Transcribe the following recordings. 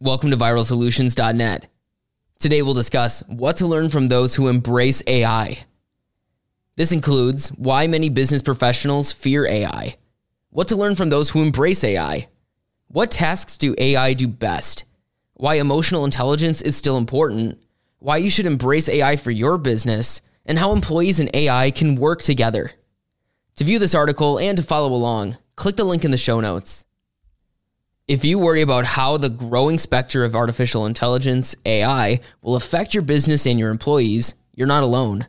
Welcome to viralsolutions.net. Today we'll discuss what to learn from those who embrace AI. This includes why many business professionals fear AI, what to learn from those who embrace AI, what tasks do AI do best, why emotional intelligence is still important, why you should embrace AI for your business, and how employees and AI can work together. To view this article and to follow along, click the link in the show notes. If you worry about how the growing specter of artificial intelligence, AI, will affect your business and your employees, you're not alone.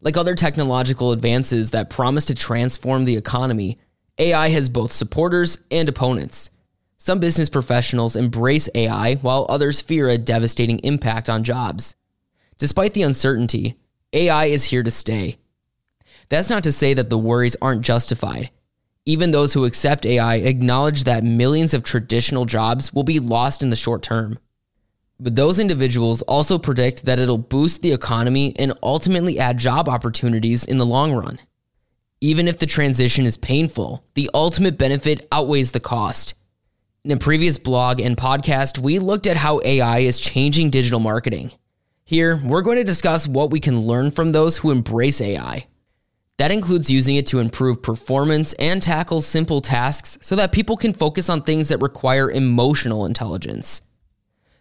Like other technological advances that promise to transform the economy, AI has both supporters and opponents. Some business professionals embrace AI while others fear a devastating impact on jobs. Despite the uncertainty, AI is here to stay. That's not to say that the worries aren't justified. Even those who accept AI acknowledge that millions of traditional jobs will be lost in the short term. But those individuals also predict that it'll boost the economy and ultimately add job opportunities in the long run. Even if the transition is painful, the ultimate benefit outweighs the cost. In a previous blog and podcast, we looked at how AI is changing digital marketing. Here, we're going to discuss what we can learn from those who embrace AI. That includes using it to improve performance and tackle simple tasks so that people can focus on things that require emotional intelligence.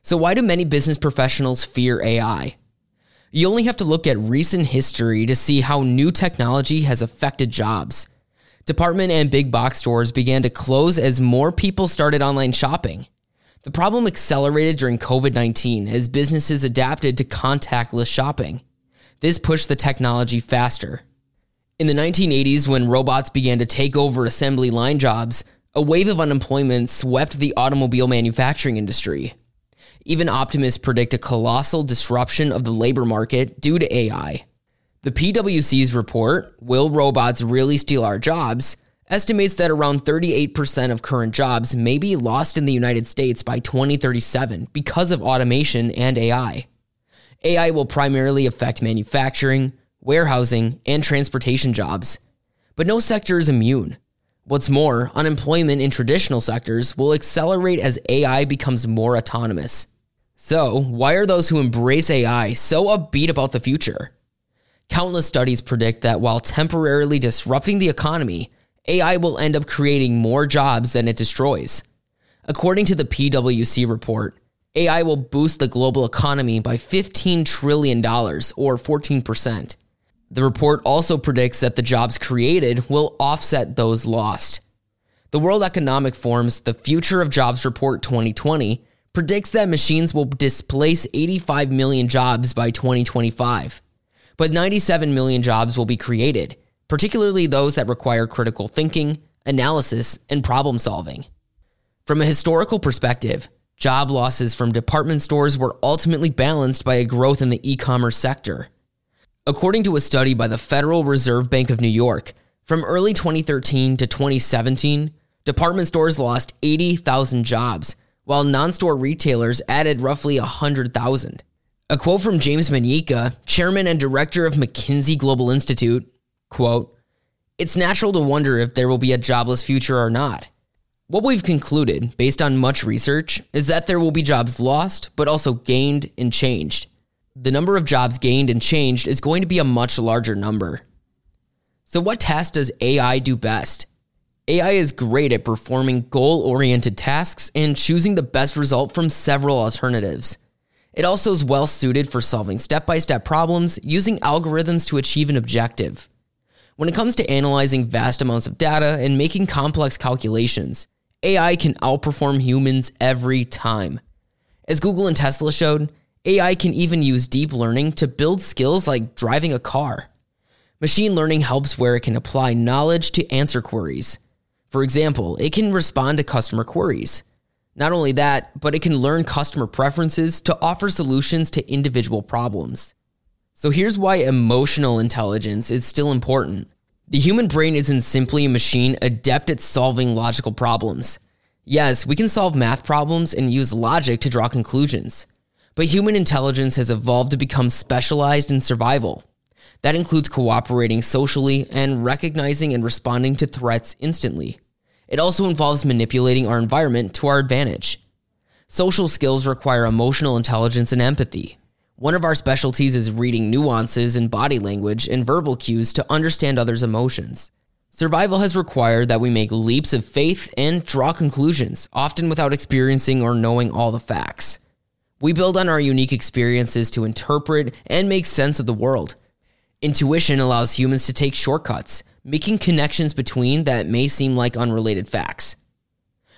So, why do many business professionals fear AI? You only have to look at recent history to see how new technology has affected jobs. Department and big box stores began to close as more people started online shopping. The problem accelerated during COVID 19 as businesses adapted to contactless shopping. This pushed the technology faster. In the 1980s, when robots began to take over assembly line jobs, a wave of unemployment swept the automobile manufacturing industry. Even optimists predict a colossal disruption of the labor market due to AI. The PwC's report, Will Robots Really Steal Our Jobs? estimates that around 38% of current jobs may be lost in the United States by 2037 because of automation and AI. AI will primarily affect manufacturing, warehousing, and transportation jobs. But no sector is immune. What's more, unemployment in traditional sectors will accelerate as AI becomes more autonomous. So, why are those who embrace AI so upbeat about the future? Countless studies predict that while temporarily disrupting the economy, AI will end up creating more jobs than it destroys. According to the PwC report, AI will boost the global economy by $15 trillion, or 14%. The report also predicts that the jobs created will offset those lost. The World Economic Forum's The Future of Jobs Report 2020 predicts that machines will displace 85 million jobs by 2025, but 97 million jobs will be created, particularly those that require critical thinking, analysis, and problem solving. From a historical perspective, job losses from department stores were ultimately balanced by a growth in the e commerce sector. According to a study by the Federal Reserve Bank of New York, from early 2013 to 2017, department stores lost 80,000 jobs, while non store retailers added roughly 100,000. A quote from James Manyika, chairman and director of McKinsey Global Institute quote, It's natural to wonder if there will be a jobless future or not. What we've concluded, based on much research, is that there will be jobs lost, but also gained and changed the number of jobs gained and changed is going to be a much larger number. So, what task does AI do best? AI is great at performing goal oriented tasks and choosing the best result from several alternatives. It also is well suited for solving step by step problems using algorithms to achieve an objective. When it comes to analyzing vast amounts of data and making complex calculations, AI can outperform humans every time. As Google and Tesla showed, AI can even use deep learning to build skills like driving a car. Machine learning helps where it can apply knowledge to answer queries. For example, it can respond to customer queries. Not only that, but it can learn customer preferences to offer solutions to individual problems. So here's why emotional intelligence is still important. The human brain isn't simply a machine adept at solving logical problems. Yes, we can solve math problems and use logic to draw conclusions. But human intelligence has evolved to become specialized in survival. That includes cooperating socially and recognizing and responding to threats instantly. It also involves manipulating our environment to our advantage. Social skills require emotional intelligence and empathy. One of our specialties is reading nuances in body language and verbal cues to understand others' emotions. Survival has required that we make leaps of faith and draw conclusions, often without experiencing or knowing all the facts. We build on our unique experiences to interpret and make sense of the world. Intuition allows humans to take shortcuts, making connections between that may seem like unrelated facts.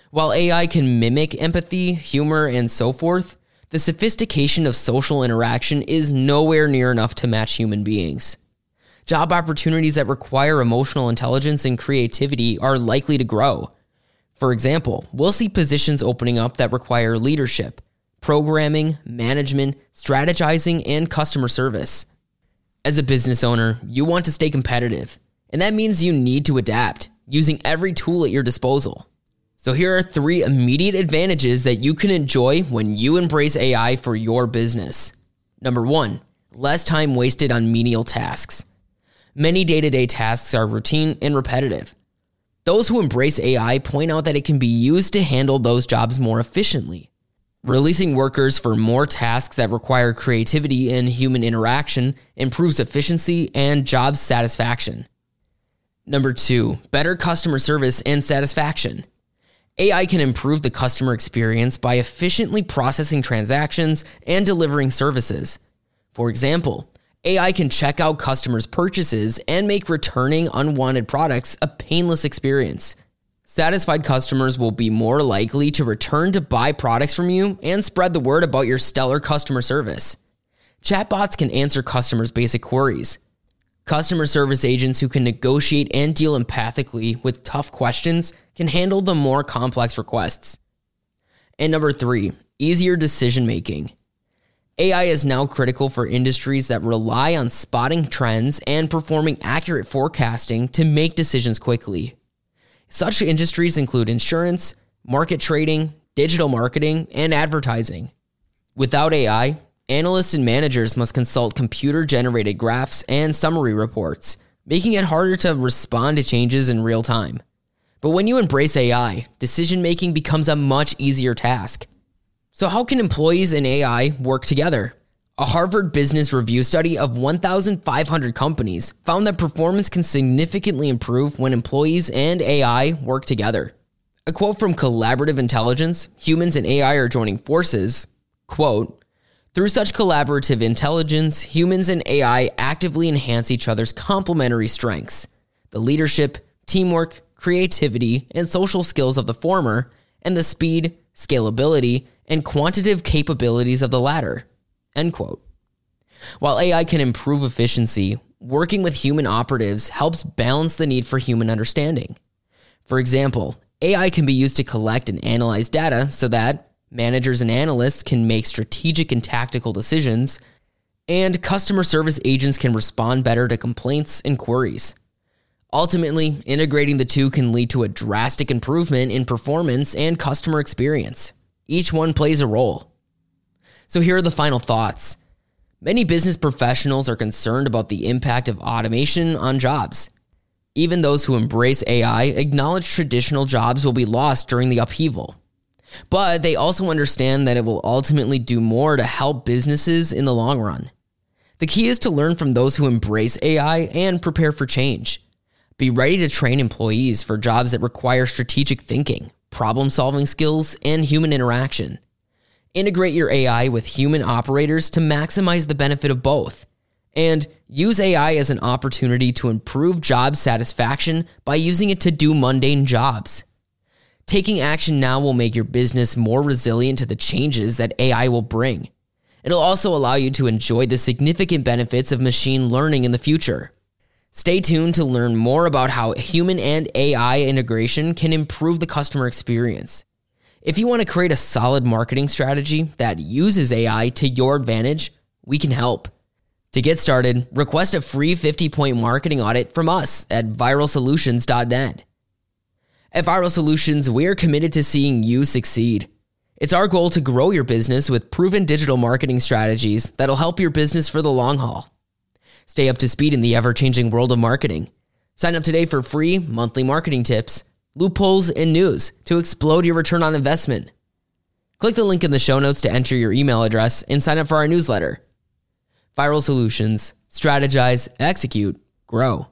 While AI can mimic empathy, humor, and so forth, the sophistication of social interaction is nowhere near enough to match human beings. Job opportunities that require emotional intelligence and creativity are likely to grow. For example, we'll see positions opening up that require leadership, programming, management, strategizing, and customer service. As a business owner, you want to stay competitive, and that means you need to adapt using every tool at your disposal. So, here are three immediate advantages that you can enjoy when you embrace AI for your business. Number one, less time wasted on menial tasks. Many day to day tasks are routine and repetitive. Those who embrace AI point out that it can be used to handle those jobs more efficiently. Releasing workers for more tasks that require creativity and human interaction improves efficiency and job satisfaction. Number two, better customer service and satisfaction. AI can improve the customer experience by efficiently processing transactions and delivering services. For example, AI can check out customers' purchases and make returning unwanted products a painless experience. Satisfied customers will be more likely to return to buy products from you and spread the word about your stellar customer service. Chatbots can answer customers' basic queries. Customer service agents who can negotiate and deal empathically with tough questions can handle the more complex requests. And number three, easier decision making. AI is now critical for industries that rely on spotting trends and performing accurate forecasting to make decisions quickly. Such industries include insurance, market trading, digital marketing, and advertising. Without AI, analysts and managers must consult computer generated graphs and summary reports, making it harder to respond to changes in real time. But when you embrace AI, decision making becomes a much easier task. So, how can employees and AI work together? A Harvard Business Review study of 1,500 companies found that performance can significantly improve when employees and AI work together. A quote from Collaborative Intelligence Humans and AI are joining forces. Quote, through such collaborative intelligence, humans and AI actively enhance each other's complementary strengths. The leadership, teamwork, creativity, and social skills of the former, and the speed, scalability, and quantitative capabilities of the latter. End quote. While AI can improve efficiency, working with human operatives helps balance the need for human understanding. For example, AI can be used to collect and analyze data so that managers and analysts can make strategic and tactical decisions, and customer service agents can respond better to complaints and queries. Ultimately, integrating the two can lead to a drastic improvement in performance and customer experience. Each one plays a role. So, here are the final thoughts. Many business professionals are concerned about the impact of automation on jobs. Even those who embrace AI acknowledge traditional jobs will be lost during the upheaval. But they also understand that it will ultimately do more to help businesses in the long run. The key is to learn from those who embrace AI and prepare for change. Be ready to train employees for jobs that require strategic thinking, problem solving skills, and human interaction. Integrate your AI with human operators to maximize the benefit of both. And use AI as an opportunity to improve job satisfaction by using it to do mundane jobs. Taking action now will make your business more resilient to the changes that AI will bring. It'll also allow you to enjoy the significant benefits of machine learning in the future. Stay tuned to learn more about how human and AI integration can improve the customer experience. If you want to create a solid marketing strategy that uses AI to your advantage, we can help. To get started, request a free 50 point marketing audit from us at viralsolutions.net. At Viral Solutions, we are committed to seeing you succeed. It's our goal to grow your business with proven digital marketing strategies that'll help your business for the long haul. Stay up to speed in the ever changing world of marketing. Sign up today for free monthly marketing tips, loopholes, and news to explode your return on investment. Click the link in the show notes to enter your email address and sign up for our newsletter. Viral Solutions Strategize, Execute, Grow.